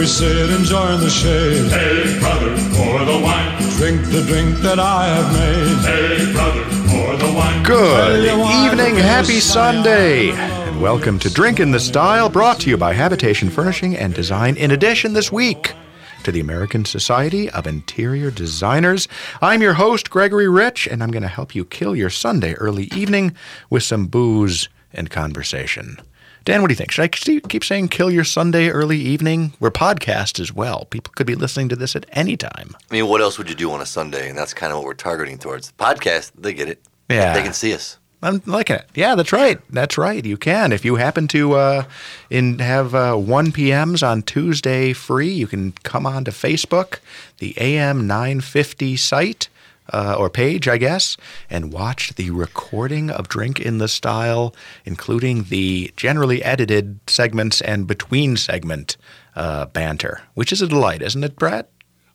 we sit, enjoying the shade. Hey, brother, pour the wine. Drink the drink that I have made. Hey, brother, pour the wine. Good Well, evening, happy Sunday, and welcome to Drink in the Style, brought to you by Habitation Furnishing and Design. In addition, this week to the American Society of Interior Designers, I'm your host, Gregory Rich, and I'm going to help you kill your Sunday early evening with some booze and conversation. Dan, what do you think? Should I keep saying kill your Sunday early evening? We're podcast as well. People could be listening to this at any time. I mean, what else would you do on a Sunday? And that's kind of what we're targeting towards. Podcast, they get it. Yeah. They can see us. I'm liking it. Yeah, that's right. That's right. You can. If you happen to uh, in have uh, 1 p.m.s on Tuesday free, you can come on to Facebook, the AM 950 site uh, or page, I guess, and watch the recording of Drink in the Style, including the generally edited segments and between segment uh, banter, which is a delight, isn't it, Brett?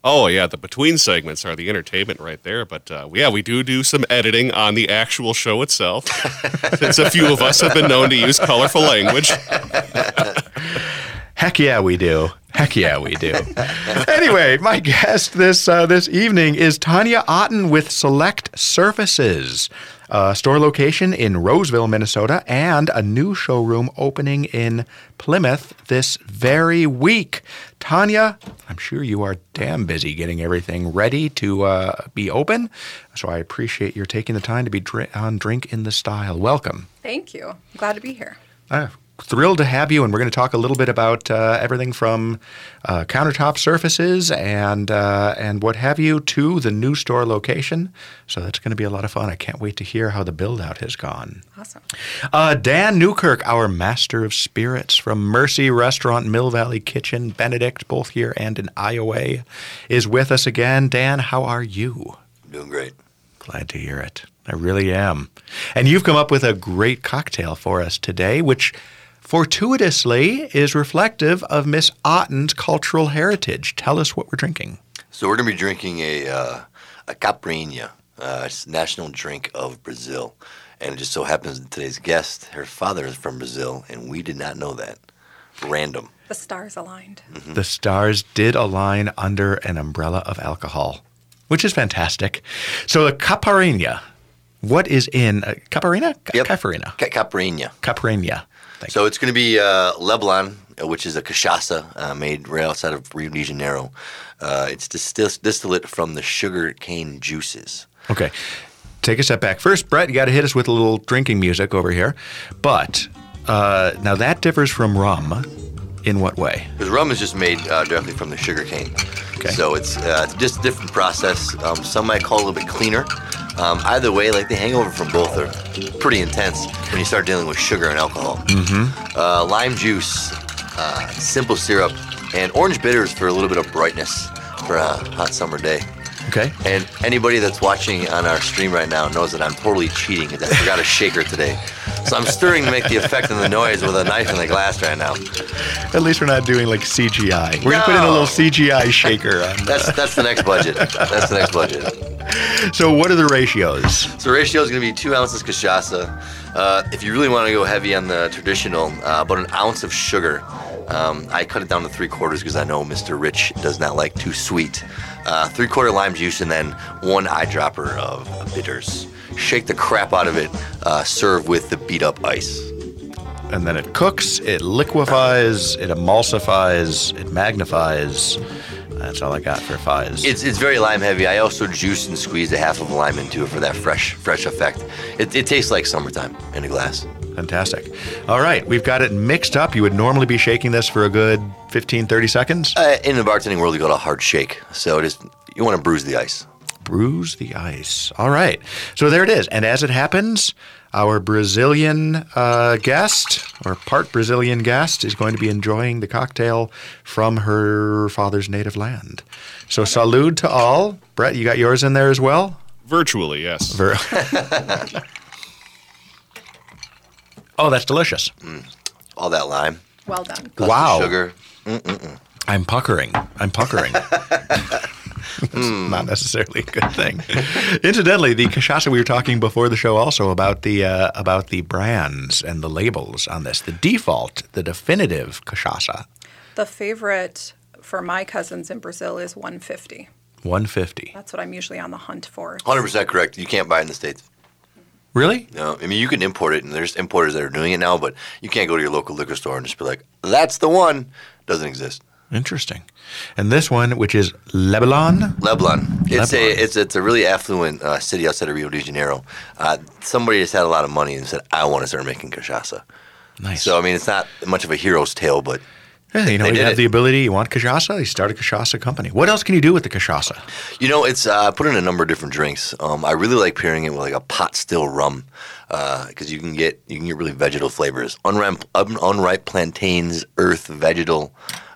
Oh yeah, the between segments are the entertainment right there. But uh, yeah, we do do some editing on the actual show itself, since a few of us have been known to use colorful language. Heck yeah, we do. Heck yeah, we do. anyway, my guest this uh, this evening is Tanya Otten with Select Surfaces, a store location in Roseville, Minnesota, and a new showroom opening in Plymouth this very week. Tanya, I'm sure you are damn busy getting everything ready to uh, be open, so I appreciate your taking the time to be dri- on Drink in the Style. Welcome. Thank you. I'm glad to be here. Uh, thrilled to have you, and we're going to talk a little bit about uh, everything from uh, countertop surfaces and uh, and what have you to the new store location. So that's going to be a lot of fun. I can't wait to hear how the build out has gone. Awesome. Uh, Dan Newkirk, our master of spirits from Mercy Restaurant, Mill Valley Kitchen, Benedict, both here and in Iowa, is with us again. Dan, how are you? Doing great. Glad to hear it. I really am. And you've come up with a great cocktail for us today, which fortuitously is reflective of Miss Otten's cultural heritage. Tell us what we're drinking. So we're going to be drinking a, uh, a Caipirinha. Uh, it's national drink of Brazil. And it just so happens that today's guest, her father is from Brazil, and we did not know that. Random. The stars aligned. The stars did align under an umbrella of alcohol, which is fantastic. So the Caipirinha, what is in uh, Caipirinha? Ca- Yep. Caipirinha. Ca- Caipirinha. Thank So it's going to be uh, Leblon, uh, which is a cachaça uh, made right outside of Rio de Janeiro. Uh, it's distil- distillate from the sugar cane juices. Okay. Take a step back. First, Brett, you got to hit us with a little drinking music over here. But uh, now that differs from rum in what way? Because rum is just made uh, directly from the sugar cane. Okay. So it's, uh, it's just a different process. Um, some might call it a little bit cleaner. Um, either way, like the hangover from both are pretty intense when you start dealing with sugar and alcohol. Mm-hmm. Uh, lime juice, uh, simple syrup, and orange bitters for a little bit of brightness for a hot summer day. Okay. And anybody that's watching on our stream right now knows that I'm totally cheating because I forgot a shaker today. So I'm stirring to make the effect and the noise with a knife in the glass right now. At least we're not doing like CGI. We're going to put in a little CGI shaker on. That's that's the next budget. That's the next budget. So, what are the ratios? So ratio is going to be two ounces cachaça. Uh, if you really want to go heavy on the traditional, uh, about an ounce of sugar. Um, I cut it down to three quarters because I know Mr. Rich does not like too sweet. Uh, three quarter lime juice and then one eyedropper of bitters. Shake the crap out of it. Uh, serve with the beat up ice. And then it cooks, it liquefies, it emulsifies, it magnifies. That's all I got for fives. It's, it's very lime heavy. I also juiced and squeezed a half of a lime into it for that fresh fresh effect. It, it tastes like summertime in a glass. Fantastic. All right, we've got it mixed up. You would normally be shaking this for a good 15, 30 seconds. Uh, in the bartending world, you call it a hard shake. So it is you want to bruise the ice. Bruise the ice. All right. So there it is. And as it happens, our Brazilian uh, guest, or part Brazilian guest, is going to be enjoying the cocktail from her father's native land. So salute to all. Brett, you got yours in there as well? Virtually, yes. Ver- oh, that's delicious. All that lime. Well done. plus the Wow. Sugar. I'm puckering. I'm puckering. That's not necessarily a good thing. Incidentally, the cachaça we were talking before the show also about the uh, about the brands and the labels on this. The default, the definitive cachaça. The favorite for my cousins in Brazil is 150. 150. That's what I'm usually on the hunt for. 100% correct. You can't buy it in the States. Really? No, I mean, you can import it, and there's importers that are doing it now, but you can't go to your local liquor store and just be like, that's the one. Doesn't exist. Interesting. And this one, which is Leblon. Leblon. It's a it's it's a really affluent uh, city outside of Rio de Janeiro. Uh, somebody just had a lot of money and said, "I want to start making cachaça." Nice. So I mean, it's not much of a hero's tale, but Yeah, you know, you have it. the ability. You want cachaça? You start a cachaça company. What else can you do with the cachaça? you know, it's uh, put in a number of different drinks. Um, I really like pairing it with like a pot still rum because you can get you can get really vegetal flavors. Unripe, un- unripe plantains, earth, vegetal.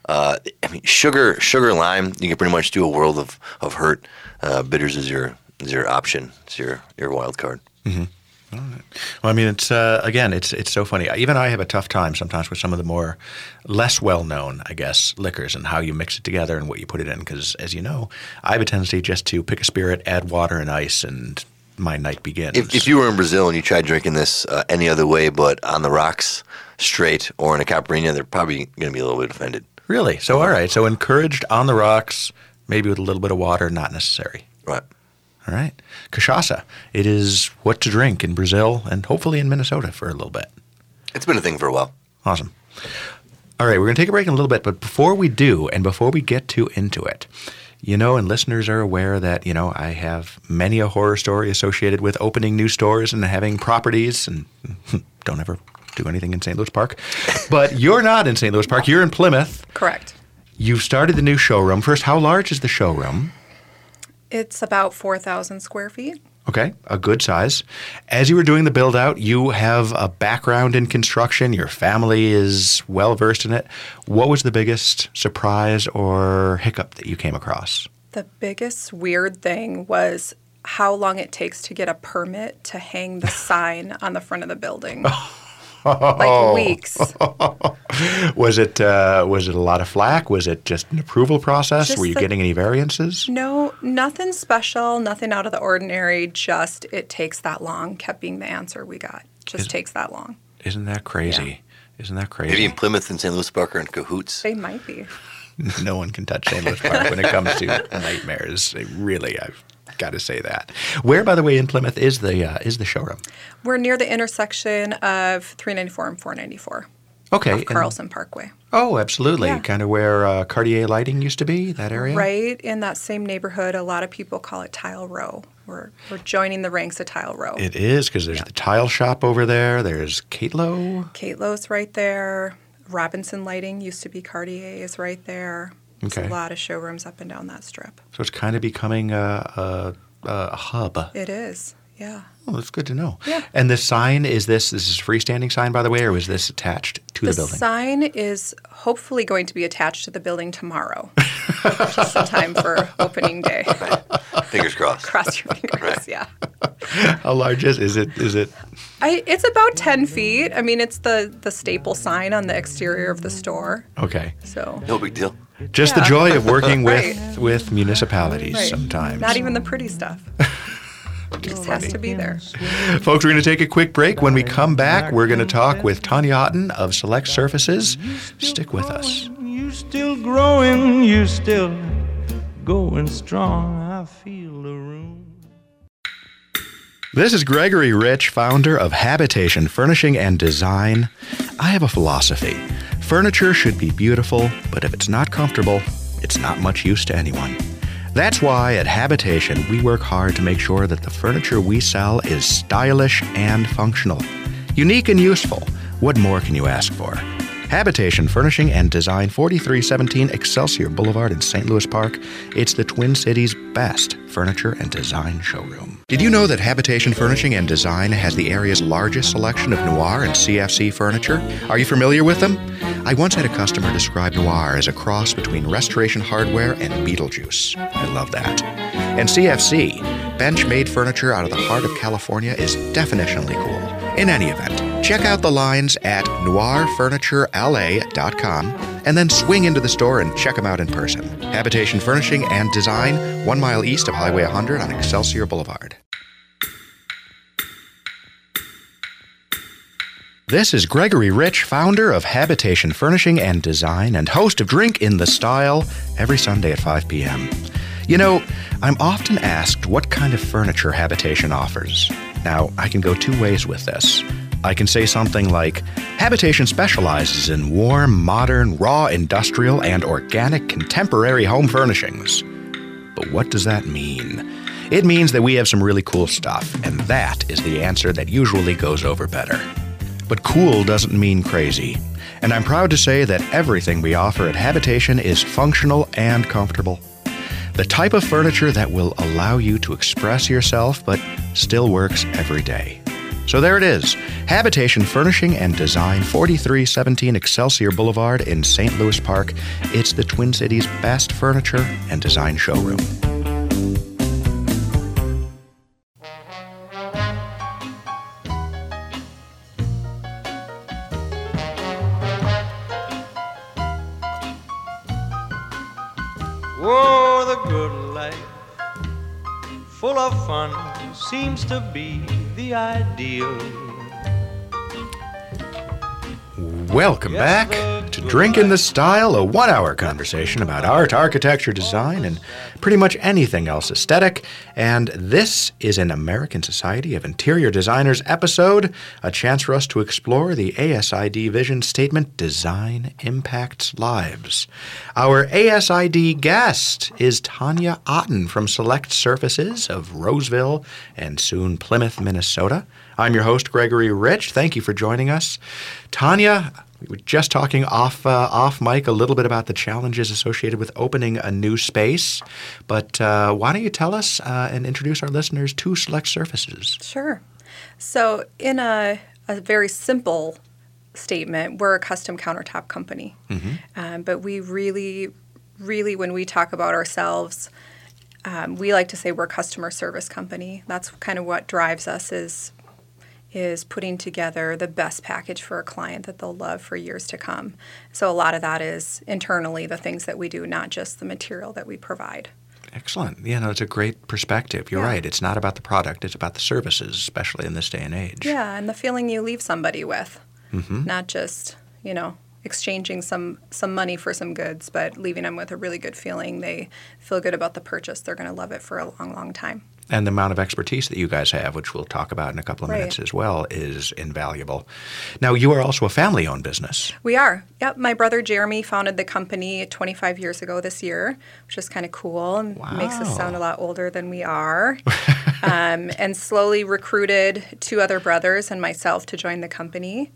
Uh, I mean, sugar, sugar, lime. You can pretty much do a world of of hurt. Uh, bitters is your is your option. It's your your wild card. Well, I mean, it's uh, again, it's it's so funny. Even I have a tough time sometimes with some of the more less well known, I guess, liquors and how you mix it together and what you put it in. Because as you know, I have a tendency just to pick a spirit, add water and ice, and my night begins. If, if you were in Brazil and you tried drinking this uh, any other way but on the rocks, straight, or in a caipirinha, they're probably going to be a little bit offended. Really, so uh-huh. all right, so encouraged on the rocks, maybe with a little bit of water, not necessary. Right. All right, cachaça. It is what to drink in Brazil and hopefully in Minnesota for a little bit. It's been a thing for a while. Awesome. All right, we're going to take a break in a little bit, but before we do, and before we get too into it, you know, and listeners are aware that, you know, I have many a horror story associated with opening new stores and having properties, and don't ever do anything in St. Louis Park. But you're not in St. Louis Park, you're in Plymouth. Correct. You've started the new showroom. First, how large is the showroom? It's about 4,000 square feet. Okay, a good size. As you were doing the build out, you have a background in construction. Your family is well versed in it. What was the biggest surprise or hiccup that you came across? The biggest weird thing was how long it takes to get a permit to hang the sign on the front of the building. like weeks. Was it uh, was it a lot of flack? Was it just an approval process? Just were you the- getting any variances? No, nothing special, nothing out of the ordinary, just it takes that long, kept being the answer we got. Just Is- takes that long. Isn't that crazy? Isn't that crazy? Maybe in Plymouth and St. Louis Park are in cahoots. They might be. no one can touch St. Louis Park when it comes to nightmares. They Really, I've got to say that. Where, by the way, in Plymouth is the uh, is the showroom? We're near the intersection of 394 and 494 Okay, off and- Carlson Parkway. Oh, absolutely. Yeah. Kind of where uh, Cartier Lighting used to be, that area? Right in that same neighborhood, a lot of people call it Tile Row. We're, we're joining the ranks of Tile Row. It is because there's the tile shop over there. There's Kate-Lo. Kate Lowe's right there. Robinson Lighting used to be Cartier is right there. There's Okay. a lot of showrooms up and down that strip. So it's kind of becoming a, a, a hub. It is, yeah. Oh, that's good to know. Yeah. And this sign is this this is a freestanding sign, by the way, or was this attached to the, The building? The sign is hopefully going to be attached to the building tomorrow, just in time for opening day. Fingers crossed. Cross your fingers, Right. yeah. How large is is it? Is it? I, it's about 10 feet. I mean, it's the, the staple sign on the exterior of the store. Okay. So, No big deal. Just the joy of working with Right. with municipalities right. sometimes. Not even the pretty stuff. Just has to be there. Folks, we're going to take a quick break. When we come back, we're going to talk with Tanya Otten of Select Surfaces. Stick with us. You still growing, you still going strong. I feel the room. This is Gregory Rich, founder of Habitation Furnishing and Design. I have a philosophy furniture should be beautiful, but if it's not comfortable, it's not much use to anyone. That's why at Habitation we work hard to make sure that the furniture we sell is stylish and functional. Unique and useful. What more can you ask for? Habitation Furnishing and Design, 4317 Excelsior Boulevard in St. Louis Park. It's the Twin Cities' best furniture and design showroom. Did you know that Habitation Furnishing and Design has the area's largest selection of noir and CFC furniture? Are you familiar with them? I once had a customer describe noir as a cross between restoration hardware and Beetlejuice. I love that. And CFC, bench made furniture out of the heart of California, is definitionally cool. In any event, check out the lines at noirfurniturela.com and then swing into the store and check them out in person. Habitation Furnishing and Design, one mile east of Highway 100 on Excelsior Boulevard. This is Gregory Rich, founder of Habitation Furnishing and Design and host of Drink in the Style every Sunday at 5 p.m. You know, I'm often asked what kind of furniture Habitation offers. Now, I can go two ways with this. I can say something like Habitation specializes in warm, modern, raw, industrial, and organic contemporary home furnishings. But what does that mean? It means that we have some really cool stuff, and that is the answer that usually goes over better. But cool doesn't mean crazy. And I'm proud to say that everything we offer at Habitation is functional and comfortable. The type of furniture that will allow you to express yourself but still works every day. So there it is Habitation Furnishing and Design, 4317 Excelsior Boulevard in St. Louis Park. It's the Twin Cities' best furniture and design showroom. Oh, the good life, full of fun, seems to be the ideal. Welcome back Drink in the Style, a one hour conversation about art, architecture, design, and pretty much anything else aesthetic. And this is an American Society of Interior Designers episode, a chance for us to explore the ASID vision statement Design Impacts Lives. Our ASID guest is Tanya Otten from Select Surfaces of Roseville and soon Plymouth, Minnesota. I'm your host, Gregory Rich. Thank you for joining us. Tanya, we were just talking off uh, off mic a little bit about the challenges associated with opening a new space, but uh, why don't you tell us uh, and introduce our listeners to Select Surfaces? Sure. So, in a, a very simple statement, we're a custom countertop company. Um, but we really, really, when we talk about ourselves, um, we like to say we're a customer service company. That's kind of what drives us is is putting together the best package for a client that they'll love for years to come. So a lot of that is internally the things that we do, not just the material that we provide. Excellent. Yeah, no, it's a great perspective. You're Yeah. right. It's not about the product; it's about the services, especially in this day and age. Yeah, and the feeling you leave somebody with, mm-hmm. not just you know exchanging some some money for some goods, but leaving them with a really good feeling. They feel good about the purchase. They're going to love it for a long, long time. And the amount of expertise that you guys have, which we'll talk about in a couple of Right. minutes as well, is invaluable. Now, you are also a family-owned business. We are. Yep. My brother Jeremy founded the company 25 years ago this year, which is kind of cool and makes us sound a lot older than we are. um, and slowly recruited two other brothers and myself to join the company.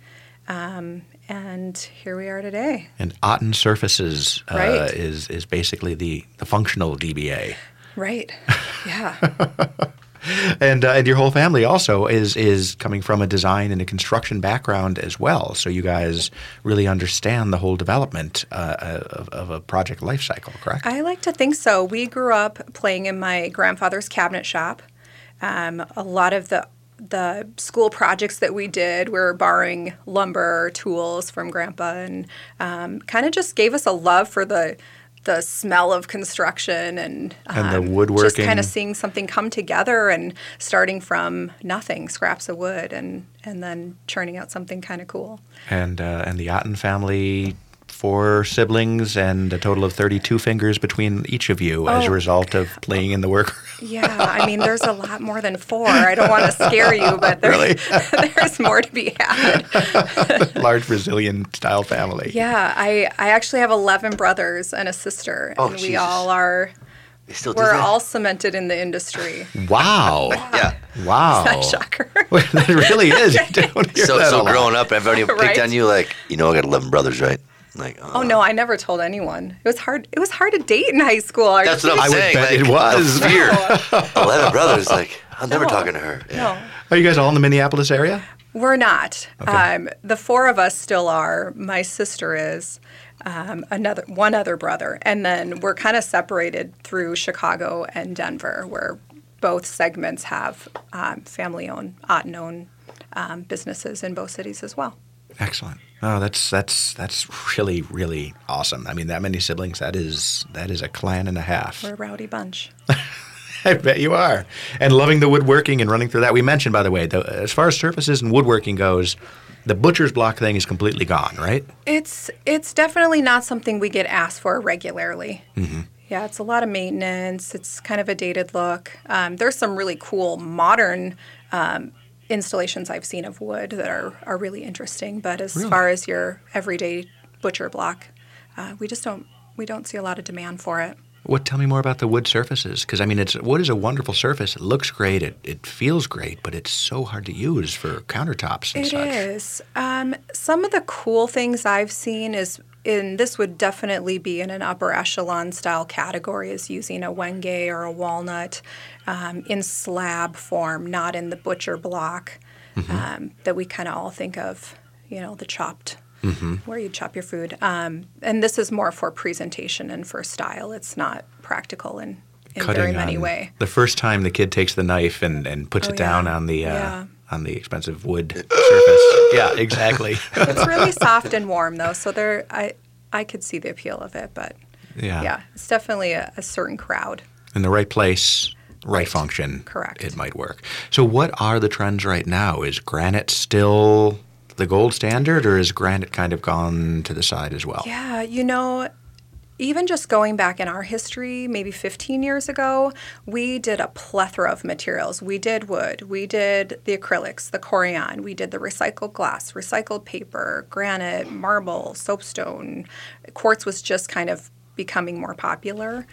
Um, and here we are today. And Otten Surfaces uh, Right. is is basically the the functional DBA. Right. Yeah. and uh, and your whole family also is is coming from a design and a construction background as well. So you guys really understand the whole development uh, of, of a project life cycle, correct? I like to think so. We grew up playing in my grandfather's cabinet shop. Um, a lot of the the school projects that we did we were borrowing lumber tools from grandpa and um, kind of just gave us a love for the the smell of construction and, And the um, just kind of seeing something come together and starting from nothing scraps of wood and and then churning out something kind of cool. And uh, and the Otten family, four siblings, and a total of thirty-two fingers between each of you as a Oh. result of playing in the work. Yeah, I mean, there's a lot more than four. I don't want to scare you, but there, Really? there's more to be had. Large Brazilian style family. Yeah, I, I actually have 11 brothers and a sister, Oh, and we all are, still we're all cemented in the industry. Wow. yeah. Wow. Shocker. that really is. You don't hear So, that a so lot. growing up, everybody picked Right? on you like, you know, I got 11 brothers, right? Like, Oh no, I never told anyone. It was hard. It was hard to date in high school. Are That's what I'm I would saying. bet like, it was. The fear. 11 brothers, like, I'm never No. talking to her. Yeah. No, Are you guys all in the Minneapolis area? we're not. Okay. Um, the four of us still are. My sister is. Um, another one other brother, and then we're kind of separated through Chicago and Denver, where both segments have um, family-owned, Otten-owned um, businesses in both cities as well. Excellent. Oh, that's that's that's really really awesome. I mean, that many siblings. That is that is a clan and a half. We're a rowdy bunch. I bet you are. And loving the woodworking and running through that. We mentioned, by the way, the, as far as surfaces and woodworking goes, the butcher's block thing is completely gone, right? It's it's definitely not something we get asked for regularly. Yeah, it's a lot of maintenance. It's kind of a dated look. Um, there's some really cool modern um, installations I've seen of wood that are, are really interesting. But as far as your everyday butcher block, uh, we just don't we don't see a lot of demand for it. What? Tell me more about the wood surfaces, because I mean, it's wood is a wonderful surface. It looks great. It it feels great, but it's so hard to use for countertops and It such. is. Um, some of the cool things I've seen is, in this would definitely be in an upper echelon style category, is using a wenge or a walnut um, in slab form, not in the butcher block um, that we kind of all think of, you know, the chopped. Where you chop your food, um, and this is more for presentation and for style. It's not practical in, in very many way. The first time the kid takes the knife and, and puts Oh, it down on the uh, Yeah. on the expensive wood surface. Yeah, exactly. it's really soft and warm though, so there I I could see the appeal of it, but Yeah. yeah, it's definitely a, a certain crowd. In the right place, right, Right. function. Correct. It might work. So, what are the trends right now? Is granite still the gold standard, or is granite kind of gone to the side as well? Yeah, you know, even just going back in our history, maybe 15 years ago, we did a plethora of materials. We did wood, we did the acrylics, the corian, we did the recycled glass, recycled paper, granite, marble, soapstone. Quartz was just kind of becoming more popular.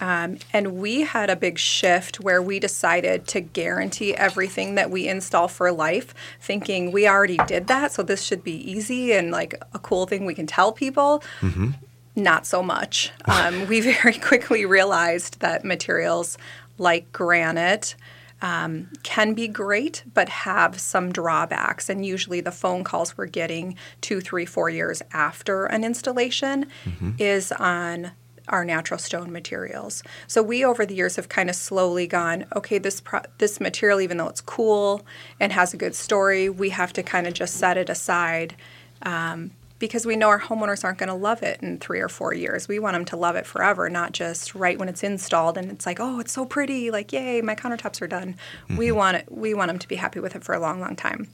Um, and we had a big shift where we decided to guarantee everything that we install for life, thinking we already did that, so this should be easy and like a cool thing we can tell people not so much. Um, we very quickly realized that materials like granite um, can be great, but have some drawbacks. And usually, the phone calls we're getting two, three, four years after an installation is on our natural stone materials. So we over the years have kind of slowly gone, okay, this pro- this material, even though it's cool and has a good story, we have to kind of just set it aside um, because we know our homeowners aren't going to love it in three or four years. We want them to love it forever, not just right when it's installed and it's like, oh, it's so pretty, like yay, my countertops are done. We want it. We want them to be happy with it for a long, long time.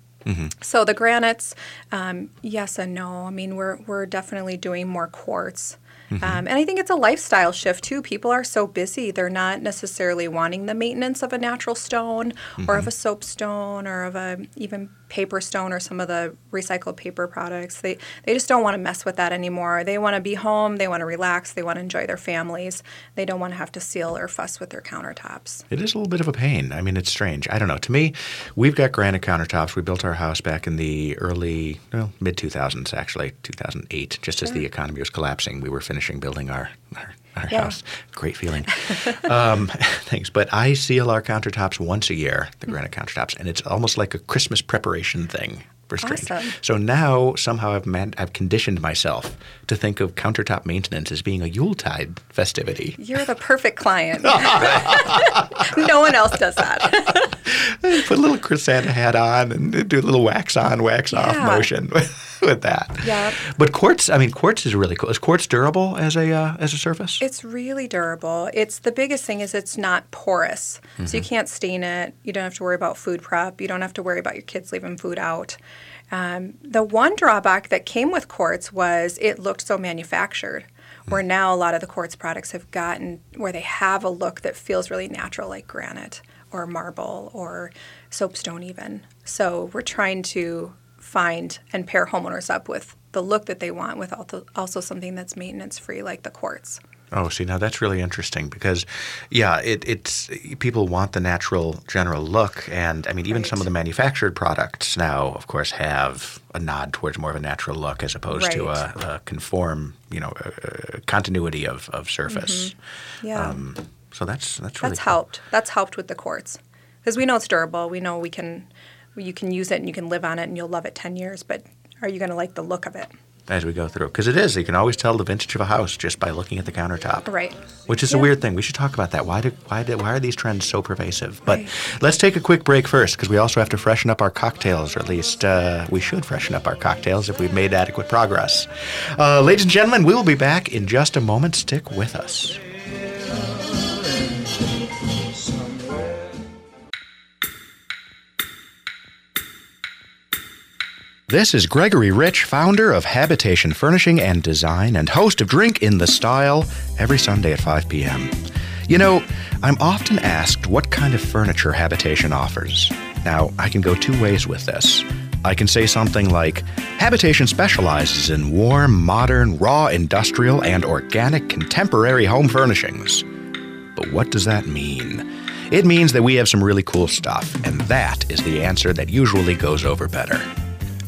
So the granites, um, yes and no. I mean, we're we're definitely doing more quartz. Um, and I think it's a lifestyle shift too. People are so busy; they're not necessarily wanting the maintenance of a natural stone, or of a soapstone, or of a even paper stone, or some of the recycled paper products. They they just don't want to mess with that anymore. They want to be home. They want to relax. They want to enjoy their families. They don't want to have to seal or fuss with their countertops. It is a little bit of a pain. I mean, it's strange. I don't know. To me, we've got granite countertops. We built our house back in the early, well, mid 2000s, actually, 2008, just as the mm-hmm. economy was collapsing. We were finishing building our, our, our Yeah. house. Great feeling. um, thanks. But I seal our countertops once a year, the granite countertops, and it's almost like a Christmas preparation thing. For strange. Awesome. So now somehow I've man- I've conditioned myself to think of countertop maintenance as being a Yuletide festivity. You're the perfect client. no one else does that. Put a little Chris Santa hat on and do a little wax on, wax off motion with that. Yeah. But quartz, I mean, quartz is really cool. Is quartz durable as a uh, as a surface? It's really durable. It's the biggest thing is it's not porous. So Mm-hmm. you can't stain it. You don't have to worry about food prep. You don't have to worry about your kids leaving food out. Um, the one drawback that came with quartz was it looked so manufactured. Where Mm. now a lot of the quartz products have gotten where they have a look that feels really natural, like granite or marble or soapstone, even. So we're trying to find and pair homeowners up with the look that they want with also, something that's maintenance free, like the quartz. Oh, see, now that's really interesting because, yeah, it, it's people want the natural general look, and I mean, even some of the manufactured products now, of course, have a nod towards more of a natural look as opposed to a, a conform, you know, a, a continuity of, of surface. Yeah. Um, so that's that's really That's cool. helped. That's helped with the quartz because we know it's durable. We know we can, you can use it and you can live on it and you'll love it ten years. But are you going to like the look of it? as we go through because it is. You can always tell the vintage of a house just by looking at the countertop. Right. Which is a weird thing. We should talk about that. Why do why do, why are these trends so pervasive? But Right. let's take a quick break first because we also have to freshen up our cocktails, or at least uh, we should freshen up our cocktails if we've made adequate progress. Uh, ladies and gentlemen, we will be back in just a moment. Stick with us. This is Gregory Rich, founder of Habitation Furnishing and Design and host of Drink in the Style every Sunday at 5 p.m. You know, I'm often asked what kind of furniture Habitation offers. Now, I can go two ways with this. I can say something like Habitation specializes in warm, modern, raw, industrial, and organic contemporary home furnishings. But what does that mean? It means that we have some really cool stuff, and that is the answer that usually goes over better.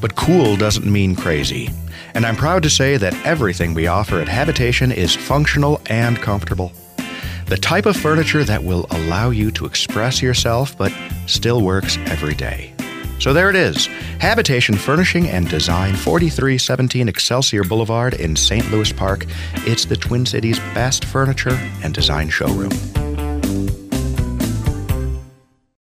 But cool doesn't mean crazy. And I'm proud to say that everything we offer at Habitation is functional and comfortable. The type of furniture that will allow you to express yourself but still works every day. So there it is Habitation Furnishing and Design, 4317 Excelsior Boulevard in St. Louis Park. It's the Twin Cities' best furniture and design showroom.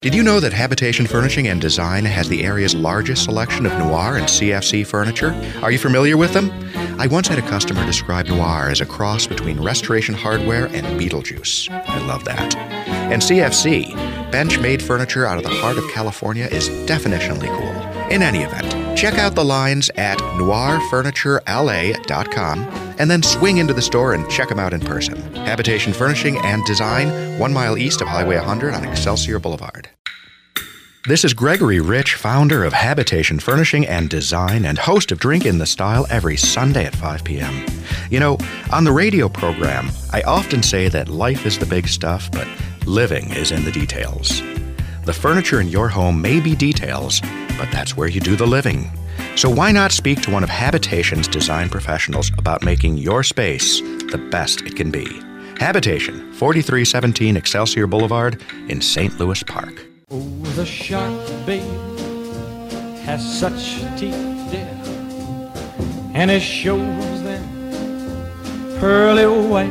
Did you know that Habitation Furnishing and Design has the area's largest selection of noir and CFC furniture? Are you familiar with them? I once had a customer describe noir as a cross between restoration hardware and Beetlejuice. I love that. And CFC, bench made furniture out of the heart of California, is definitionally cool. In any event, check out the lines at noirfurniturela.com and then swing into the store and check them out in person. Habitation Furnishing and Design, one mile east of Highway 100 on Excelsior Boulevard. This is Gregory Rich, founder of Habitation Furnishing and Design and host of Drink in the Style every Sunday at 5 p.m. You know, on the radio program, I often say that life is the big stuff, but living is in the details. The furniture in your home may be details, but that's where you do the living. So why not speak to one of Habitation's design professionals about making your space the best it can be? Habitation, 4317 Excelsior Boulevard in St. Louis Park. Oh, the shark, babe, has such teeth, dear, and it shows them pearly white.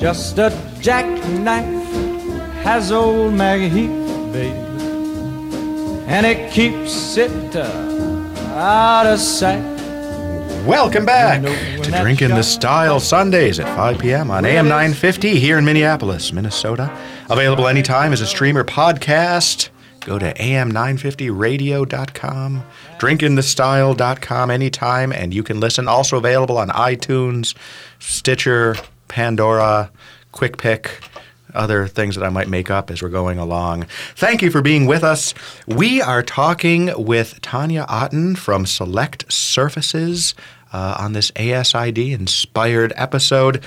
Just a jackknife has old MacHeath, babe, and it keeps it uh, out of sight. Welcome back You know when to Drink in the Style Sundays at 5 p.m. on AM 950 here in Minneapolis, Minnesota. Available anytime as a stream or podcast. Go to am950radio.com, drinkinthestyle.com anytime, and you can listen. Also available on iTunes, Stitcher, Pandora, Quick Pick, other things that I might make up as we're going along. Thank you for being with us. We are talking with Tanya Otten from Select Surfaces uh, on this ASID inspired episode.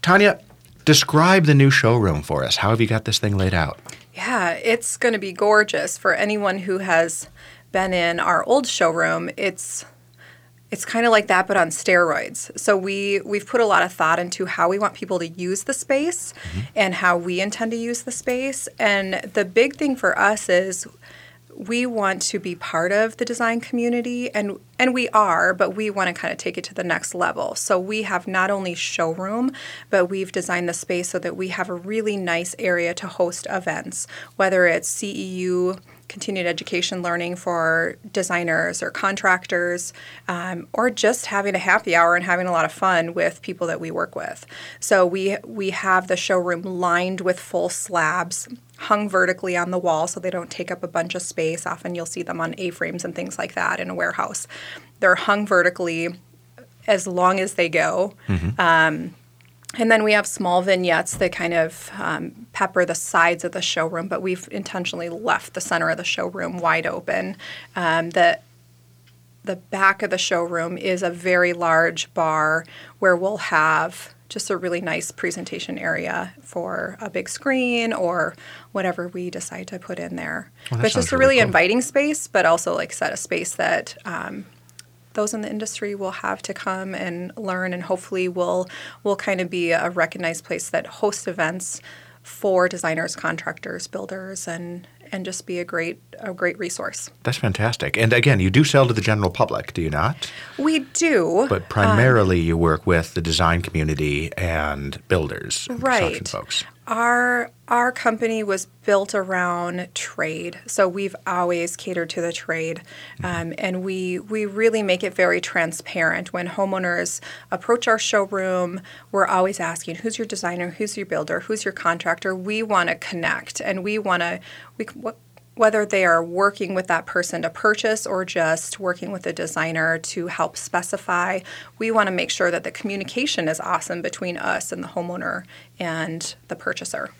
Tanya, describe the new showroom for us. How have you got this thing laid out? Yeah, it's going to be gorgeous for anyone who has been in our old showroom. It's it's kind of like that but on steroids. So we we've put a lot of thought into how we want people to use the space mm-hmm. and how we intend to use the space. And the big thing for us is we want to be part of the design community and and we are but we want to kind of take it to the next level so we have not only showroom but we've designed the space so that we have a really nice area to host events whether it's ceu continued education learning for designers or contractors um, or just having a happy hour and having a lot of fun with people that we work with so we we have the showroom lined with full slabs hung vertically on the wall so they don't take up a bunch of space. Often you'll see them on A frames and things like that in a warehouse. They're hung vertically as long as they go. Um, and then we have small vignettes that kind of um, pepper the sides of the showroom, but we've intentionally left the center of the showroom wide open. Um, the the back of the showroom is a very large bar where we'll have just a really nice presentation area for a big screen or whatever we decide to put in there. Well, but sounds just a really really cool. inviting space, but also like set a space that um, those in the industry will have to come and learn, and hopefully will will kind of be a recognized place that hosts events for designers, contractors, builders, and and just be a great a great resource. That's fantastic. And again, you do sell to the general public, do you not? We do, But um, primarily you work with the design community and builders, and construction Right. folks. Our our company was built around trade, so we've always catered to the trade, um, and we we really make it very transparent. When homeowners approach our showroom, we're always asking, "Who's your designer? Who's your builder? Who's your contractor?" We want to connect, and we want to we what whether they are working with that person to purchase or just working with a designer to help specify, we want to make sure that the communication is awesome between us and the homeowner and the purchaser.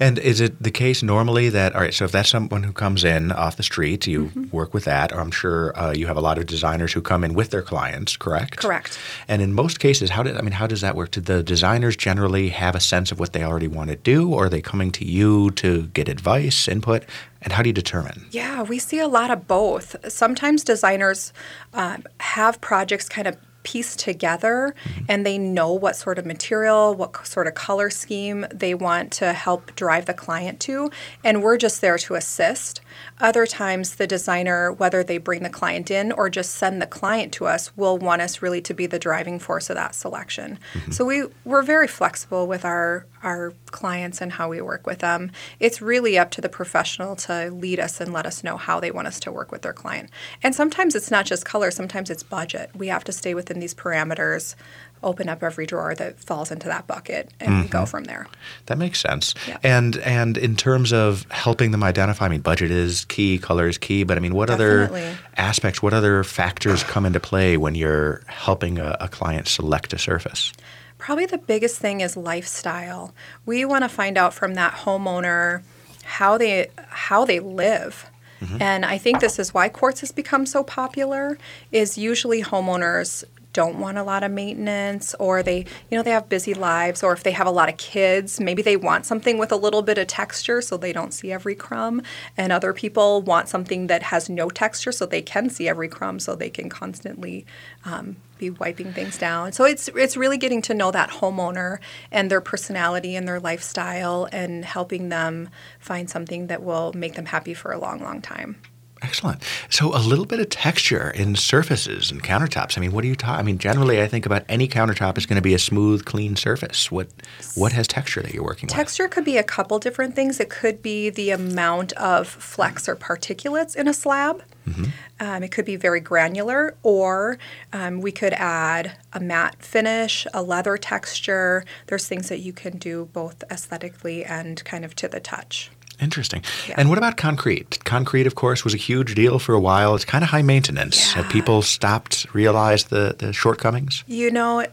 And is it the case normally that all right? So if that's someone who comes in off the street, you Mm-hmm. work with that. Or I'm sure uh, you have a lot of designers who come in with their clients, correct? Correct. And in most cases, how did I mean? How does that work? Do the designers generally have a sense of what they already want to do, or are they coming to you to get advice, input? And how do you determine? Yeah, we see a lot of both. Sometimes designers um, have projects kind of pieced together and they know what sort of material, what sort of color scheme they want to help drive the client to, and we're just there to assist. Other times, the designer, whether they bring the client in or just send the client to us, will want us really to be the driving force of that selection. Mm-hmm. So we we're very flexible with our our clients and how we work with them. It's really up to the professional to lead us and let us know how they want us to work with their client. And sometimes it's not just color, sometimes it's budget. We have to stay within these parameters, open up every drawer that falls into that bucket and mm-hmm. go from there. That makes sense. Yeah. And and in terms of helping them identify, I mean, budget is key, color is key, but I mean, what other aspects, what other factors come into play when you're helping a, a client select a surface? Probably the biggest thing is lifestyle. We want to find out from that homeowner how they how they live. Mm-hmm. And I think this is why quartz has become so popular is usually homeowners don't want a lot of maintenance or they you know they have busy lives or if they have a lot of kids maybe they want something with a little bit of texture so they don't see every crumb. And other people want something that has no texture so they can see every crumb so they can constantly um, be wiping things down. So it's it's really getting to know that homeowner and their personality and their lifestyle and helping them find something that will make them happy for a long long time Excellent. So a little bit of texture in surfaces and countertops. I mean, what do you talk? I mean, generally, I think about any countertop is going to be a smooth, clean surface. What what has texture that you're working with? Texture could be a couple different things. It could be the amount of flecks or particulates in a slab. Um, it could be very granular, or um, we could add a matte finish, a leather texture. There's things that you can do both aesthetically and kind of to the touch. Interesting. Yeah. And what about concrete? Concrete, of course, was a huge deal for a while. It's kind of high maintenance. Have Yeah. people stopped, realized the, the shortcomings? You know,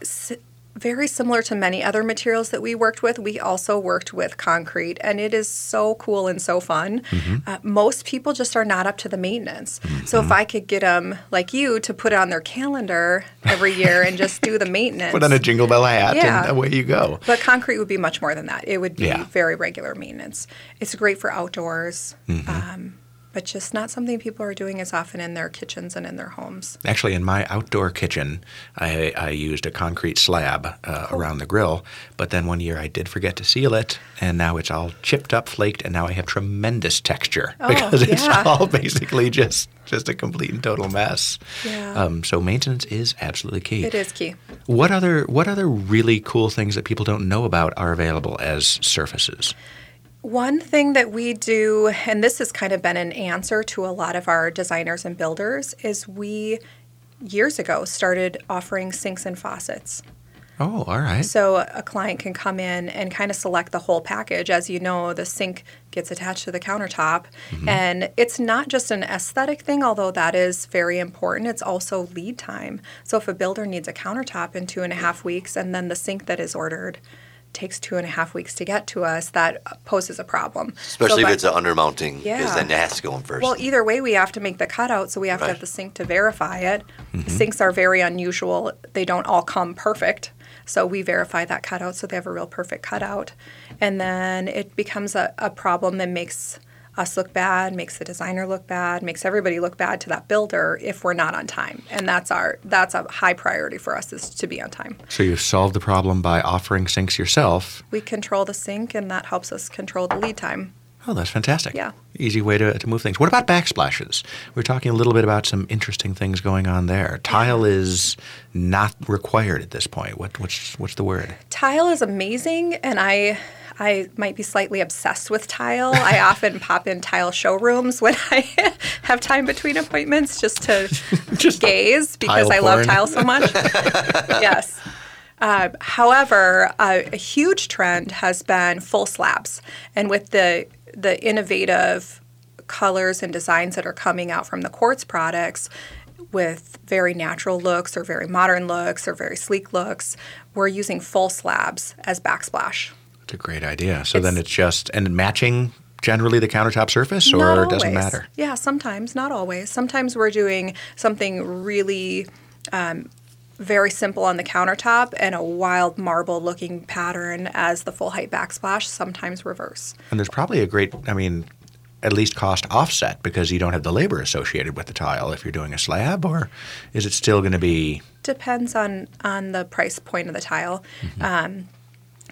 very similar to many other materials that we worked with. We also worked with concrete, and it is so cool and so fun. Mm-hmm. Uh, most people just are not up to the maintenance. So if I could get them, like you, to put it on their calendar every year and just do the maintenance. Put on a jingle bell hat Yeah. and away you go. But concrete would be much more than that. It would be Yeah. very regular maintenance. It's great for outdoors, Mm-hmm. um, but just not something people are doing as often in their kitchens and in their homes. Actually, in my outdoor kitchen, I, I used a concrete slab uh, around the grill. But then one year I did forget to seal it, and now it's all chipped up, flaked, and now I have tremendous texture Oh, because it's yeah. all basically just just a complete and total mess. Yeah. Um, so maintenance is absolutely key. It is key. What other what other really cool things that people don't know about are available as surfaces? One thing that we do, and this has kind of been an answer to a lot of our designers and builders, is we years ago started offering sinks and faucets. Oh, all right. So a client can come in and kind of select the whole package. As you know, the sink gets attached to the countertop. Mm-hmm. And it's not just an aesthetic thing, although that is very important. It's also lead time. So if a builder needs a countertop in two and a half weeks and then the sink that is ordered takes two and a half weeks to get to us, that uh, poses a problem. Especially by- if it's an undermounting, because Yeah. then it has to go in first. well, either way, we have to make the cutout, so we have to have the sink to verify it. Mm-hmm. Sinks are very unusual; they don't all come perfect, so we verify that cutout so they have a real perfect cutout, and then it becomes a, a problem that makes us look bad, makes the designer look bad, makes everybody look bad to that builder if we're not on time, and that's our that's a high priority for us is to be on time. So you've solved the problem by offering sinks yourself. We control the sink, and that helps us control the lead time. Oh, that's fantastic. Yeah. Easy way to, to move things. What about backsplashes? We are talking a little bit about some interesting things going on there. Tile is not required at this point. What, what's, what's the word? Tile is amazing, and I I might be slightly obsessed with tile. I often pop in tile showrooms when I have time between appointments just to Just gaze because I love tile so much. yes. Uh, however, a, a huge trend has been full slabs, and with the the innovative colors and designs that are coming out from the quartz products with very natural looks or very modern looks or very sleek looks, we're using full slabs as backsplash. It's a great idea. So then It's- it's just and matching generally the countertop surface, or it doesn't matter. Yeah, sometimes, not always. Sometimes we're doing something really um, very simple on the countertop and a wild marble looking pattern as the full height backsplash, sometimes reverse. And there's probably a great, I mean, at least cost offset because you don't have the labor associated with the tile if you're doing a slab, or is it still going to be? Depends on, on the price point of the tile. Um,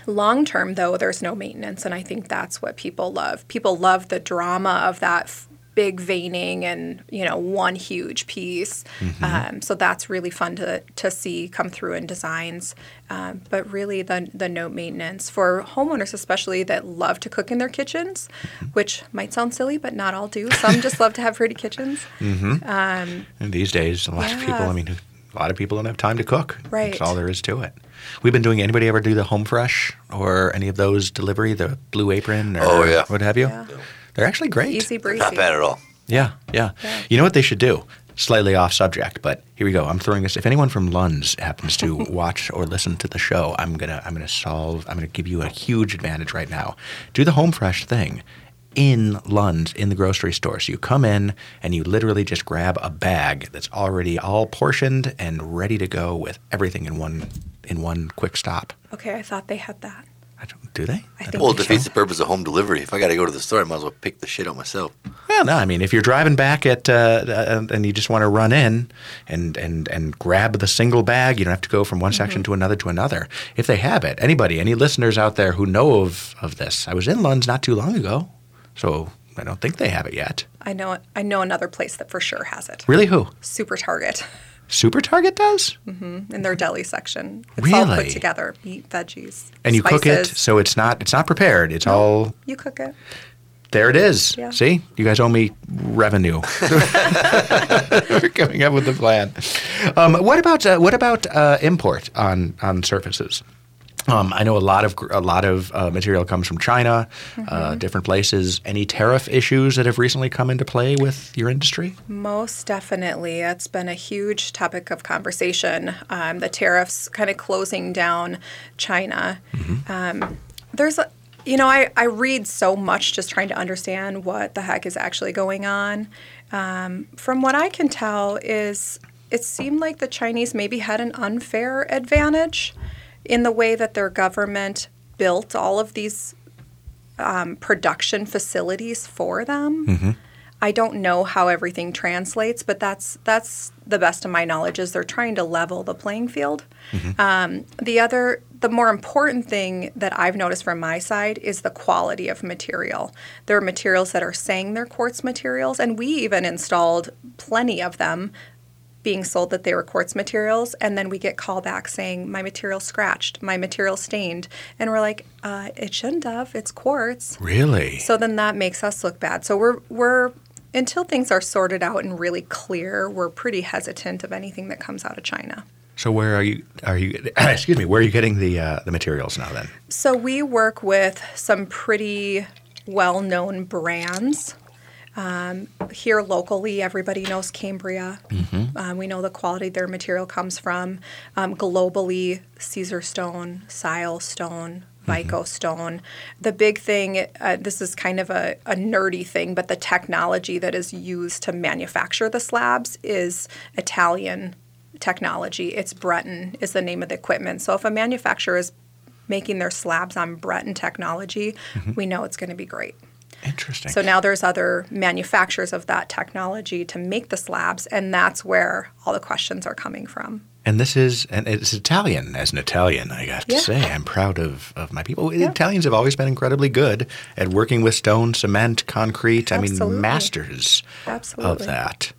Long term, though, there's no maintenance, and I think that's what people love. People love the drama of that f- big veining and you know one huge piece. Um, so that's really fun to to see come through in designs. Um, but really, the the note maintenance for homeowners, especially that love to cook in their kitchens, which might sound silly, but not all do. Some just love to have pretty kitchens. And these days, a lot of people, I mean, a lot of people don't have time to cook. Right. That's all there is to it. We've been doing. Anybody ever do the HelloFresh or any of those delivery, the blue apron or Oh, yeah. what have you? Yeah. They're actually great. Easy breezy. Not bad at all. Yeah, yeah, Yeah. You know what they should do? Slightly off subject, but here we go. I'm throwing this. If anyone from Lund's happens to watch or listen to the show, I'm gonna I'm gonna solve. I'm gonna give you a huge advantage right now. Do the HelloFresh thing in Lund's in the grocery store. So you come in and you literally just grab a bag that's already all portioned and ready to go with everything in one in one quick stop. Okay, I thought they had that. I don't, do they? I don't think Well, it defeats so. the purpose of home delivery. If I got to go to the store, I might as well pick the shit out myself. Well, no, I mean, if you're driving back at uh, uh, and you just want to run in and and and grab the single bag, you don't have to go from one section to another to another. If they have it, anybody, any listeners out there who know of of this, I was in Lund's not too long ago, so I don't think they have it yet. I know I know another place that for sure has it. Really, who? Super Target Super Target does, Mm-hmm. in their deli section. It's all put together: meat, veggies, and you cook it, so it's not it's not prepared. It's all You cook it. there. It is. Yeah. See, you guys owe me revenue. We're coming up with the plan. Um, what about uh, what about uh, import on on surfaces? Um, I know a lot of a lot of uh, material comes from China, uh, different places. Any tariff issues that have recently come into play with your industry? Most definitely. It's been a huge topic of conversation. Um, the tariffs kind of closing down China. Um, there's, a, you know, I, I read so much just trying to understand what the heck is actually going on. Um, from what I can tell, is it seemed like the Chinese maybe had an unfair advantage in the way that their government built all of these um, production facilities for them. I don't know how everything translates, but that's that's the best of my knowledge is they're trying to level the playing field. Um, the other, the more important thing that I've noticed from my side is the quality of material. There are materials that are saying they're quartz materials, and we even installed plenty of them being sold that they were quartz materials, and then we get callback saying my material scratched, my material stained, and we're like, uh, it shouldn't have. It's quartz. Really? So then that makes us look bad. So we're we're until things are sorted out and really clear, we're pretty hesitant of anything that comes out of China. So where are you? Are you? excuse me. Where are you getting the uh, the materials now? Then So we work with some pretty well-known brands. Um, here locally, everybody knows Cambria. Um, we know the quality their material comes from. Um, globally, Caesarstone, Sile stone, Vicostone. The big thing, uh, this is kind of a, a nerdy thing, but the technology that is used to manufacture the slabs is Italian technology. It's Breton is the name of the equipment. So if a manufacturer is making their slabs on Breton technology, we know it's going to be great. Interesting. So now there's other manufacturers of that technology to make the slabs, and that's where all the questions are coming from. And this is, and it's Italian. As an Italian, I have to Yeah. say, I'm proud of, of my people. Yeah. Italians have always been incredibly good at working with stone, cement, concrete. I mean, masters Absolutely. of that.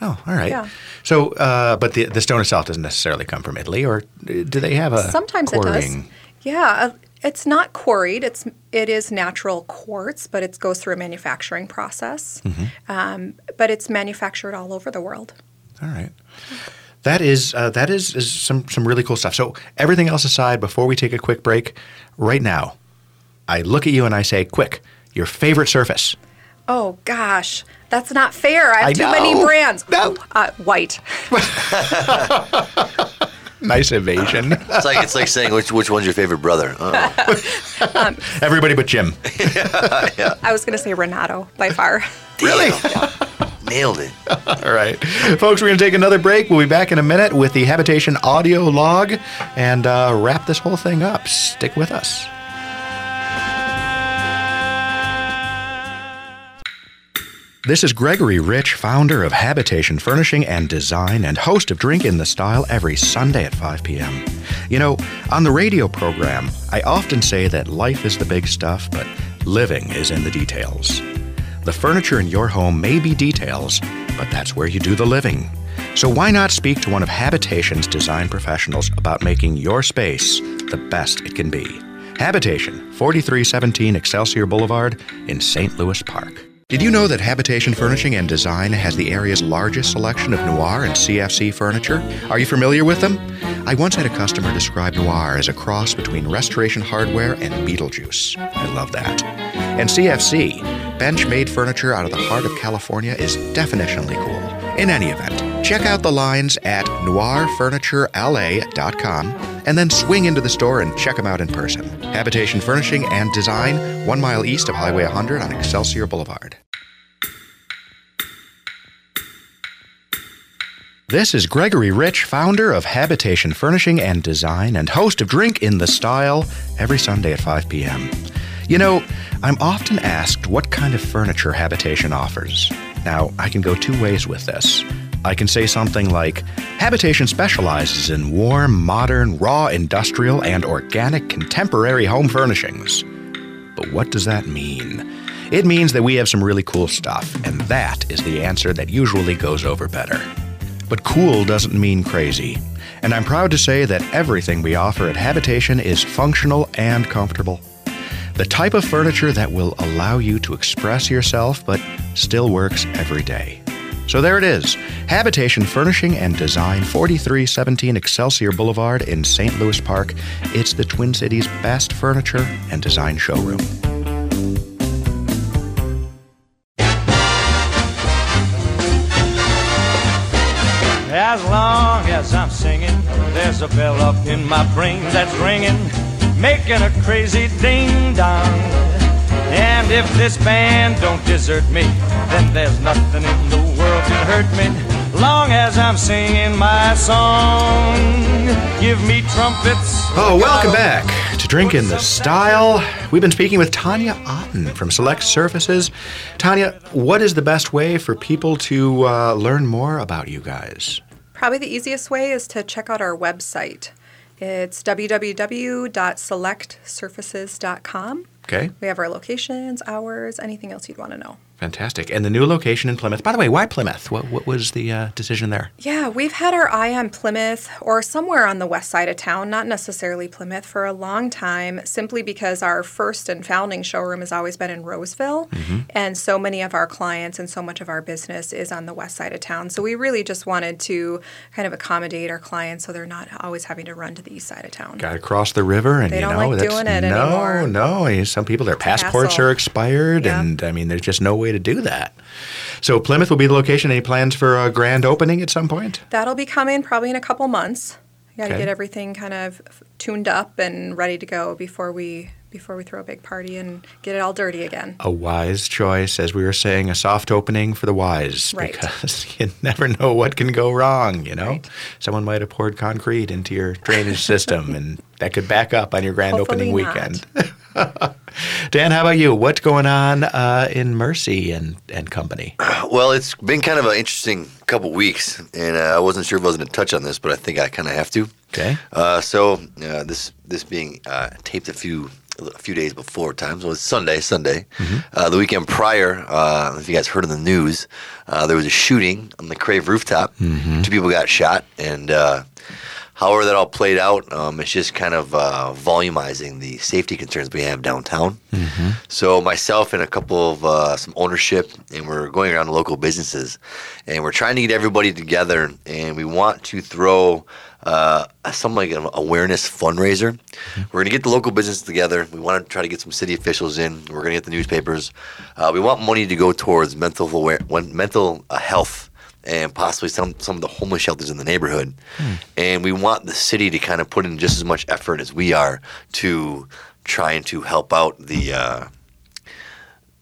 Oh, all right. Yeah. So, uh, but the the stone itself doesn't necessarily come from Italy, or do they have a Sometimes quarrying? it does. Yeah, uh, it's not quarried. It's it is natural quartz, but it goes through a manufacturing process. Mm-hmm. Um, but it's manufactured all over the world. All right. That is uh, that is, is some some really cool stuff. So everything else aside, before we take a quick break, right now, I look at you and I say, "Quick, your favorite surface." Oh gosh, that's not fair. I have I too many brands. No. Uh, white. Nice evasion. It's like it's like saying which which one's your favorite brother. Oh, Everybody but Jim. I was gonna say Renato by far. Really? nailed it. All right. Folks, we're going to take another break. We'll be back in a minute with the habitation audio log and uh, wrap this whole thing up. Stick with us. This is Gregory Rich, founder of Habitation Furnishing and Design and host of Drink in the Style every Sunday at 5 p.m. You know, on the radio program, I often say that life is the big stuff, but living is in the details. The furniture in your home may be details, but that's where you do the living. So why not speak to one of Habitation's design professionals about making your space the best it can be? Habitation, 4317 Excelsior Boulevard in St. Louis Park. Did you know that Habitation Furnishing and Design has the area's largest selection of noir and CFC furniture? Are you familiar with them? I once had a customer describe noir as a cross between restoration hardware and Beetlejuice. I love that. And CFC, bench made furniture out of the heart of California, is definitionally cool. In any event, check out the lines at noirfurniturela.com and then swing into the store and check them out in person. Habitation Furnishing and Design, one mile east of Highway 100 on Excelsior Boulevard. This is Gregory Rich, founder of Habitation Furnishing and Design and host of Drink in the Style every Sunday at 5 p.m. You know, I'm often asked what kind of furniture Habitation offers. Now, I can go two ways with this. I can say something like Habitation specializes in warm, modern, raw, industrial, and organic contemporary home furnishings. But what does that mean? It means that we have some really cool stuff, and that is the answer that usually goes over better. But cool doesn't mean crazy. And I'm proud to say that everything we offer at Habitation is functional and comfortable. The type of furniture that will allow you to express yourself but still works every day. So there it is Habitation Furnishing and Design, 4317 Excelsior Boulevard in St. Louis Park. It's the Twin Cities' best furniture and design showroom. A bell up in my brain that's ringing, making a crazy ding dong. And if this band don't desert me, then there's nothing in the world can hurt me. Long as I'm singing my song, give me trumpets. Oh, welcome back to Drink in the Style. We've been speaking with Tanya Otten from Select Surfaces. Tanya, what is the best way for people to uh, learn more about you guys? Probably the easiest way is to check out our website. It's www.selectsurfaces.com. Okay, We have our locations, hours, anything else you'd want to know. Fantastic. And the new location in Plymouth. By the way, why Plymouth? What, what was the uh, decision there? Yeah, we've had our eye on Plymouth or somewhere on the west side of town, not necessarily Plymouth, for a long time, simply because our first and founding showroom has always been in Roseville. And so many of our clients and so much of our business is on the west side of town. So we really just wanted to kind of accommodate our clients so they're not always having to run to the east side of town. Got to cross the river, and They you don't know like that's doing it no, anymore. no. Some people, their passports are expired, Yeah. and I mean, there's just no way to do that. So Plymouth will be the location. Any plans for a grand opening at some point? That'll be coming probably in a couple months. Got to Okay. get everything kind of tuned up and ready to go before we before we throw a big party and get it all dirty again. a wise choice, as we were saying, a soft opening for the wise, Right. because you never know what can go wrong. You know, Right. someone might have poured concrete into your drainage system, and that could back up on your grand Hopefully opening not. weekend. Dan, how about you? What's going on uh, in Mercy and and company? Well, it's been kind of an interesting couple weeks, and uh, I wasn't sure if I was going to touch on this, but I think I kind of have to. Okay. Uh, so uh, this this being uh, taped a few a few days before time, so it's Sunday. Sunday, uh, the weekend prior. Uh, if you guys heard in the news, uh, there was a shooting on the Crave rooftop. Two people got shot, and uh, however that all played out, um, it's just kind of uh, volumizing the safety concerns we have downtown. So myself and a couple of uh, some ownership, and we're going around to local businesses, and we're trying to get everybody together, and we want to throw uh, some like an awareness fundraiser. We're going to get the local businesses together. We want to try to get some city officials in. We're going to get the newspapers. Uh, we want money to go towards mental aware, mental uh, health. And possibly some, some of the homeless shelters in the neighborhood. And we want the city to kind of put in just as much effort as we are to trying to help out the uh,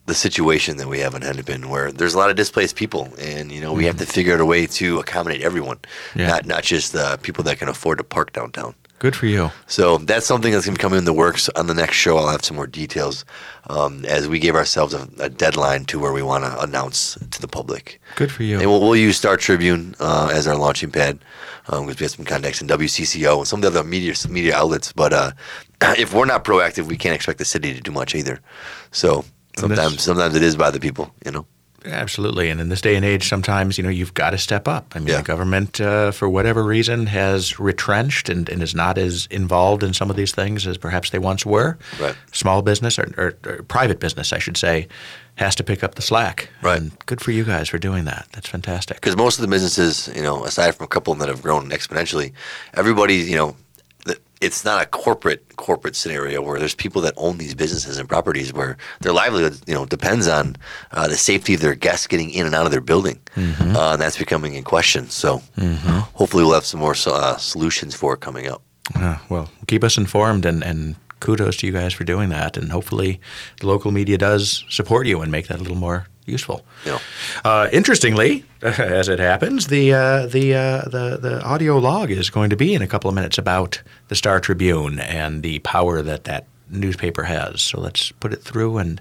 the situation that we have in Hennepin, where there's a lot of displaced people, and you know we have to figure out a way to accommodate everyone, Yeah. not not just the people that can afford to park downtown. Good for you. So that's something that's going to come in the works. On the next show, I'll have some more details um, as we give ourselves a, a deadline to where we want to announce to the public. Good for you. And we'll, we'll use Star Tribune uh, as our launching pad because we have some contacts in WCCO and some of the other media media outlets. But uh, if we're not proactive, we can't expect the city to do much either. So sometimes sometimes it is by the people, you know. Absolutely. And in this day and age, sometimes, you know, you've got to step up. I mean, Yeah. the government, uh, for whatever reason, has retrenched and, and is not as involved in some of these things as perhaps they once were. Right. Small business or, or, or private business, I should say, has to pick up the slack. Right. And good for you guys for doing that. That's fantastic. because most of the businesses, you know, aside from a couple that have grown exponentially, everybody, you know, it's not a corporate corporate scenario where there's people that own these businesses and properties where their livelihood, you know, depends on uh, the safety of their guests getting in and out of their building, uh, and that's becoming in question. So, hopefully, we'll have some more uh, solutions for it coming up. Well, keep us informed and, and kudos to you guys for doing that. And hopefully the local media does support you and make that a little more useful. Know, Uh, interestingly, as it happens, the, uh, the, uh, the, the audio log is going to be in a couple of minutes about the Star Tribune and the power that that newspaper has. So let's put it through and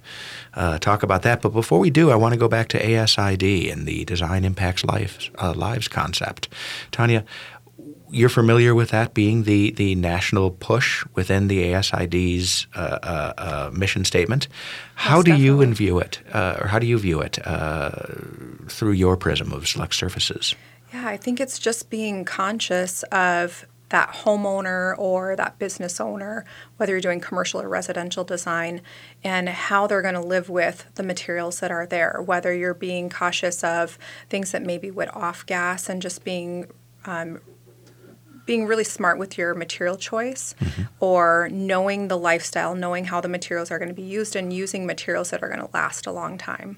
uh, talk about that. But before we do, I want to go back to ASID and the Design Impacts Lives, uh, Lives concept. Tanya, you're familiar with that being the, the national push within the ASID's uh, uh, uh, mission statement. How do you definitely. view it, uh, or how do you view it uh, through your prism of select surfaces? Yeah, I think it's just being conscious of that homeowner or that business owner, whether you're doing commercial or residential design, and how they're going to live with the materials that are there. Whether you're being cautious of things that maybe would off gas and just being um, being really smart with your material choice or knowing the lifestyle, knowing how the materials are going to be used and using materials that are going to last a long time.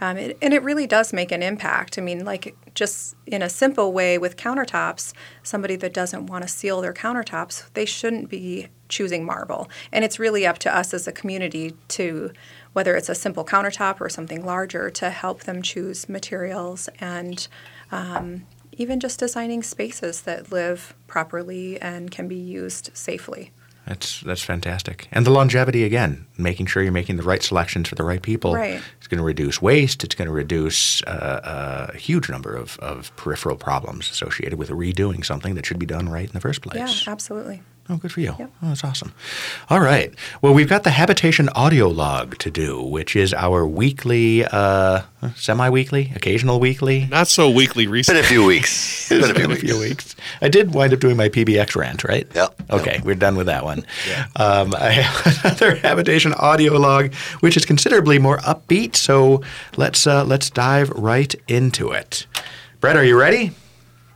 Um, it, and it really does make an impact. I mean, like just in a simple way with countertops, somebody that doesn't want to seal their countertops, they shouldn't be choosing marble. And it's really up to us as a community to, whether it's a simple countertop or something larger, to help them choose materials and um, even just designing spaces that live properly and can be used safely. That's that's fantastic. And the longevity again, making sure you're making the right selections for the right people. Right. It's going to reduce waste. It's going to reduce uh, a huge number of, of peripheral problems associated with redoing something that should be done right in the first place. Yeah, absolutely. Oh, good for you. Yep. Oh, that's awesome. All right. Well, we've got the habitation audio log to do, which is our weekly, uh, semi-weekly, occasional weekly. Not so weekly been a few weeks. Been a few Been weeks. a few weeks. I did wind up doing my PBX rant, right? Yep. Okay, we're done with that one. Um, I have another habitation audio log, which is considerably more upbeat. So let's uh, let's dive right into it. Brett, are you ready?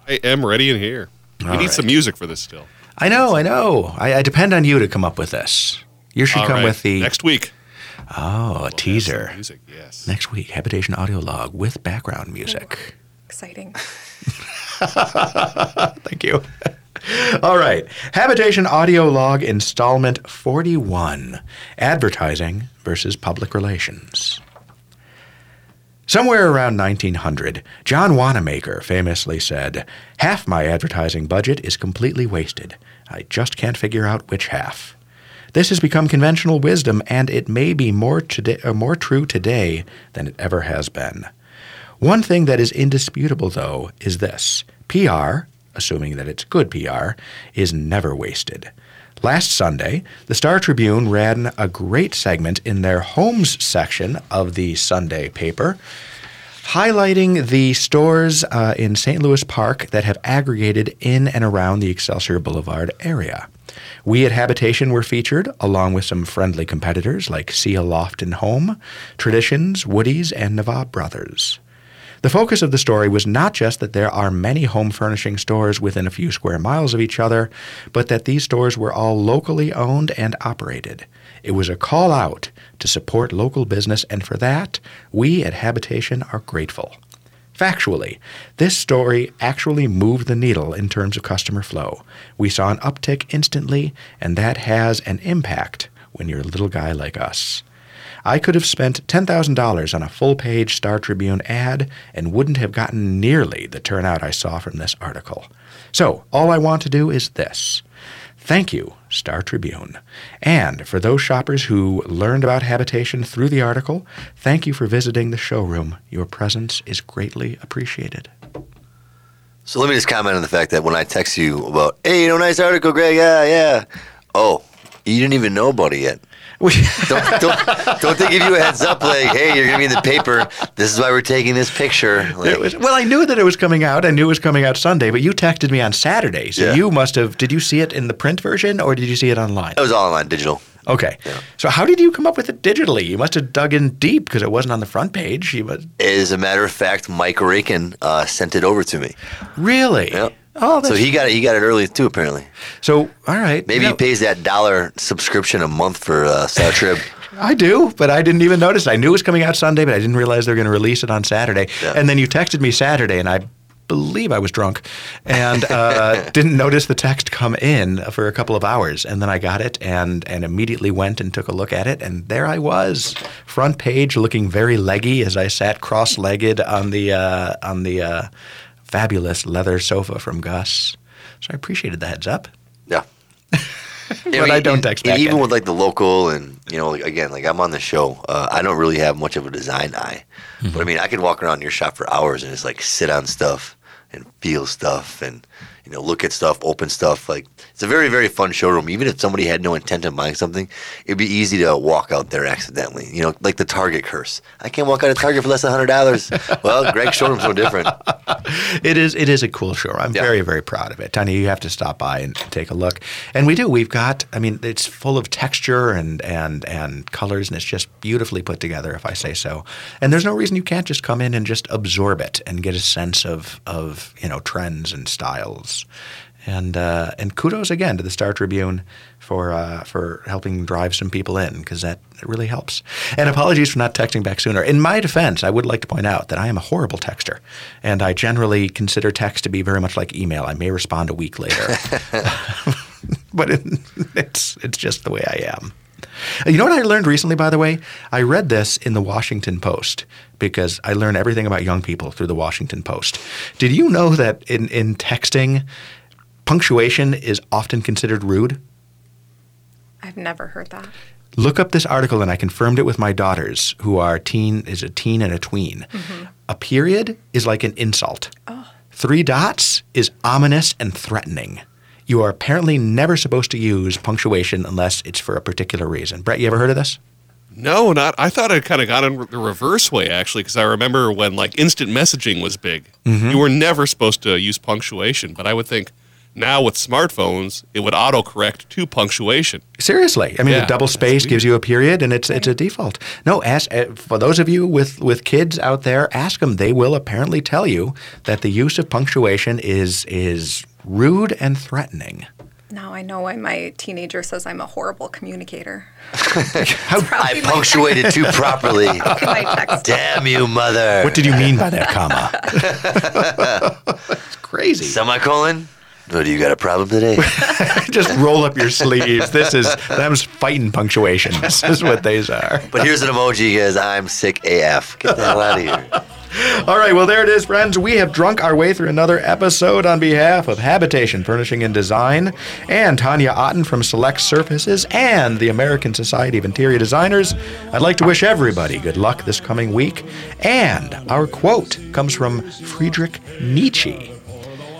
I am ready in here. We All need right. some music for this still. I know, I know. I, I depend on you to come up with this. You should All come right, with the next week. oh a We'll teaser. Music, yes. Next week, habitation audio log with background music. Exciting. Thank you. All right. Habitation audio log installment 41 Advertising versus Public Relations. Somewhere around 1900, John Wanamaker famously said, Half my advertising budget is completely wasted. I just can't figure out which half. This has become conventional wisdom, and it may be more, today, uh, more true today than it ever has been. One thing that is indisputable, though, is this PR, assuming that it's good PR, is never wasted. Last Sunday, the Star Tribune ran a great segment in their homes section of the Sunday paper highlighting the stores uh, in St. Louis Park that have aggregated in and around the Excelsior Boulevard area. We at Habitation were featured, along with some friendly competitors like Seal Loft and Home, Traditions, Woody's, and Navab Brothers. The focus of the story was not just that there are many home furnishing stores within a few square miles of each other, but that these stores were all locally owned and operated. It was a call out to support local business, and for that, we at Habitation are grateful. Factually, this story actually moved the needle in terms of customer flow. We saw an uptick instantly, and that has an impact when you're a little guy like us. I could have spent $10,000 on a full page Star Tribune ad and wouldn't have gotten nearly the turnout I saw from this article. So, all I want to do is this. Thank you, Star Tribune. And for those shoppers who learned about habitation through the article, thank you for visiting the showroom. Your presence is greatly appreciated. So let me just comment on the fact that when I text you about, hey, you know, nice article, Greg. Yeah, yeah. Oh, you didn't even know about it yet. Don't, don't, don't they give you a heads up like, hey, you're going to be in the paper. This is why we're taking this picture. Like, was, well, I knew that it was coming out. I knew it was coming out Sunday, but you texted me on Saturday. So Yeah. you must have, did you see it in the print version or did you see it online? it was all online, digital. Okay. So how did you come up with it digitally? You must have dug in deep because it wasn't on the front page. You must, As a matter of fact, Mike Rakin uh, sent it over to me. really? Yep. Oh, So he got it. He got it early too, apparently. so all right. Maybe You he pays that dollar subscription a month for uh, Star Trib. I do, but I didn't even notice. I knew it was coming out Sunday, but I didn't realize they were going to release it on Saturday. Yeah. And then you texted me Saturday, and I believe I was drunk and uh, didn't notice the text come in for a couple of hours. And then I got it and, and immediately went and took a look at it. And there I was, front page, looking very leggy as I sat cross legged on the, uh, on the uh, fabulous leather sofa from Gus. So I appreciated the heads up. Yeah. But I don't text back Even with like the local and you know, like, again, like I'm on the show. Uh, I don't really have much of a design eye, Mm-hmm. but I mean, I could walk around your shop for hours and just like sit on stuff and feel stuff and you know look at stuff, open stuff. Like it's a very very fun showroom. Even if somebody had no intent of buying something, it'd be easy to walk out there accidentally. You know, like the Target curse. I can't walk out of Target for less than hundred dollars. well, Greg's showroom's no different. It is. It is a cool show. I'm Yeah. very, very proud of it. Tanya, you have to stop by and take a look. And we do. We've got. I mean, it's full of texture and and and colors, and it's just beautifully put together, if I say so. And there's no reason you can't just come in and just absorb it and get a sense of of you know trends and styles. And uh, and kudos again to the Star Tribune for uh, for helping drive some people in because that really helps. And apologies for not texting back sooner. In my defense, I would like to point out that I am a horrible texter, and I generally consider text to be very much like email. I may respond a week later, but it, it's it's just the way I am. You know what I learned recently, by the way? I read this in the Washington Post because I learn everything about young people through the Washington Post. Did you know that in, in texting, punctuation is often considered rude? I've never heard that. Look up this article, and I confirmed it with my daughters, who are teen, is a teen and a tween. Mm-hmm. A period is like an insult. Oh. Three dots is ominous and threatening. You are apparently never supposed to use punctuation unless it's for a particular reason. Brett, you ever heard of this? No, not. I thought it kind of got in the reverse way actually, because I remember when like instant messaging was big, Mm-hmm. you were never supposed to use punctuation. But I would think now with smartphones, it would autocorrect to punctuation. Seriously, I mean, Yeah, the double space gives you a period, and it's it's a default. No, ask uh, for those of you with with kids out there. Ask them; they will apparently tell you that the use of punctuation is is rude and threatening. Now I know why my teenager says I'm a horrible communicator. How, I punctuated too properly. Damn you, mother. what did you mean by that comma? it's crazy. Semicolon? What, do you got a problem today? Just roll up your sleeves. This is them's fighting punctuation. This is what these are. But here's an emoji because I'm sick AF. Get the hell out of here. All right, well, there it is, friends. We have drunk our way through another episode on behalf of Habitation Furnishing and Design and Tanya Otten from Select Surfaces and the American Society of Interior Designers. I'd like to wish everybody good luck this coming week. And our quote comes from Friedrich Nietzsche.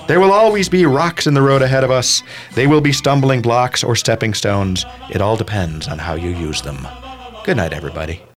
There will always be rocks in the road ahead of us. They will be stumbling blocks or stepping stones. It all depends on how you use them. Good night, everybody.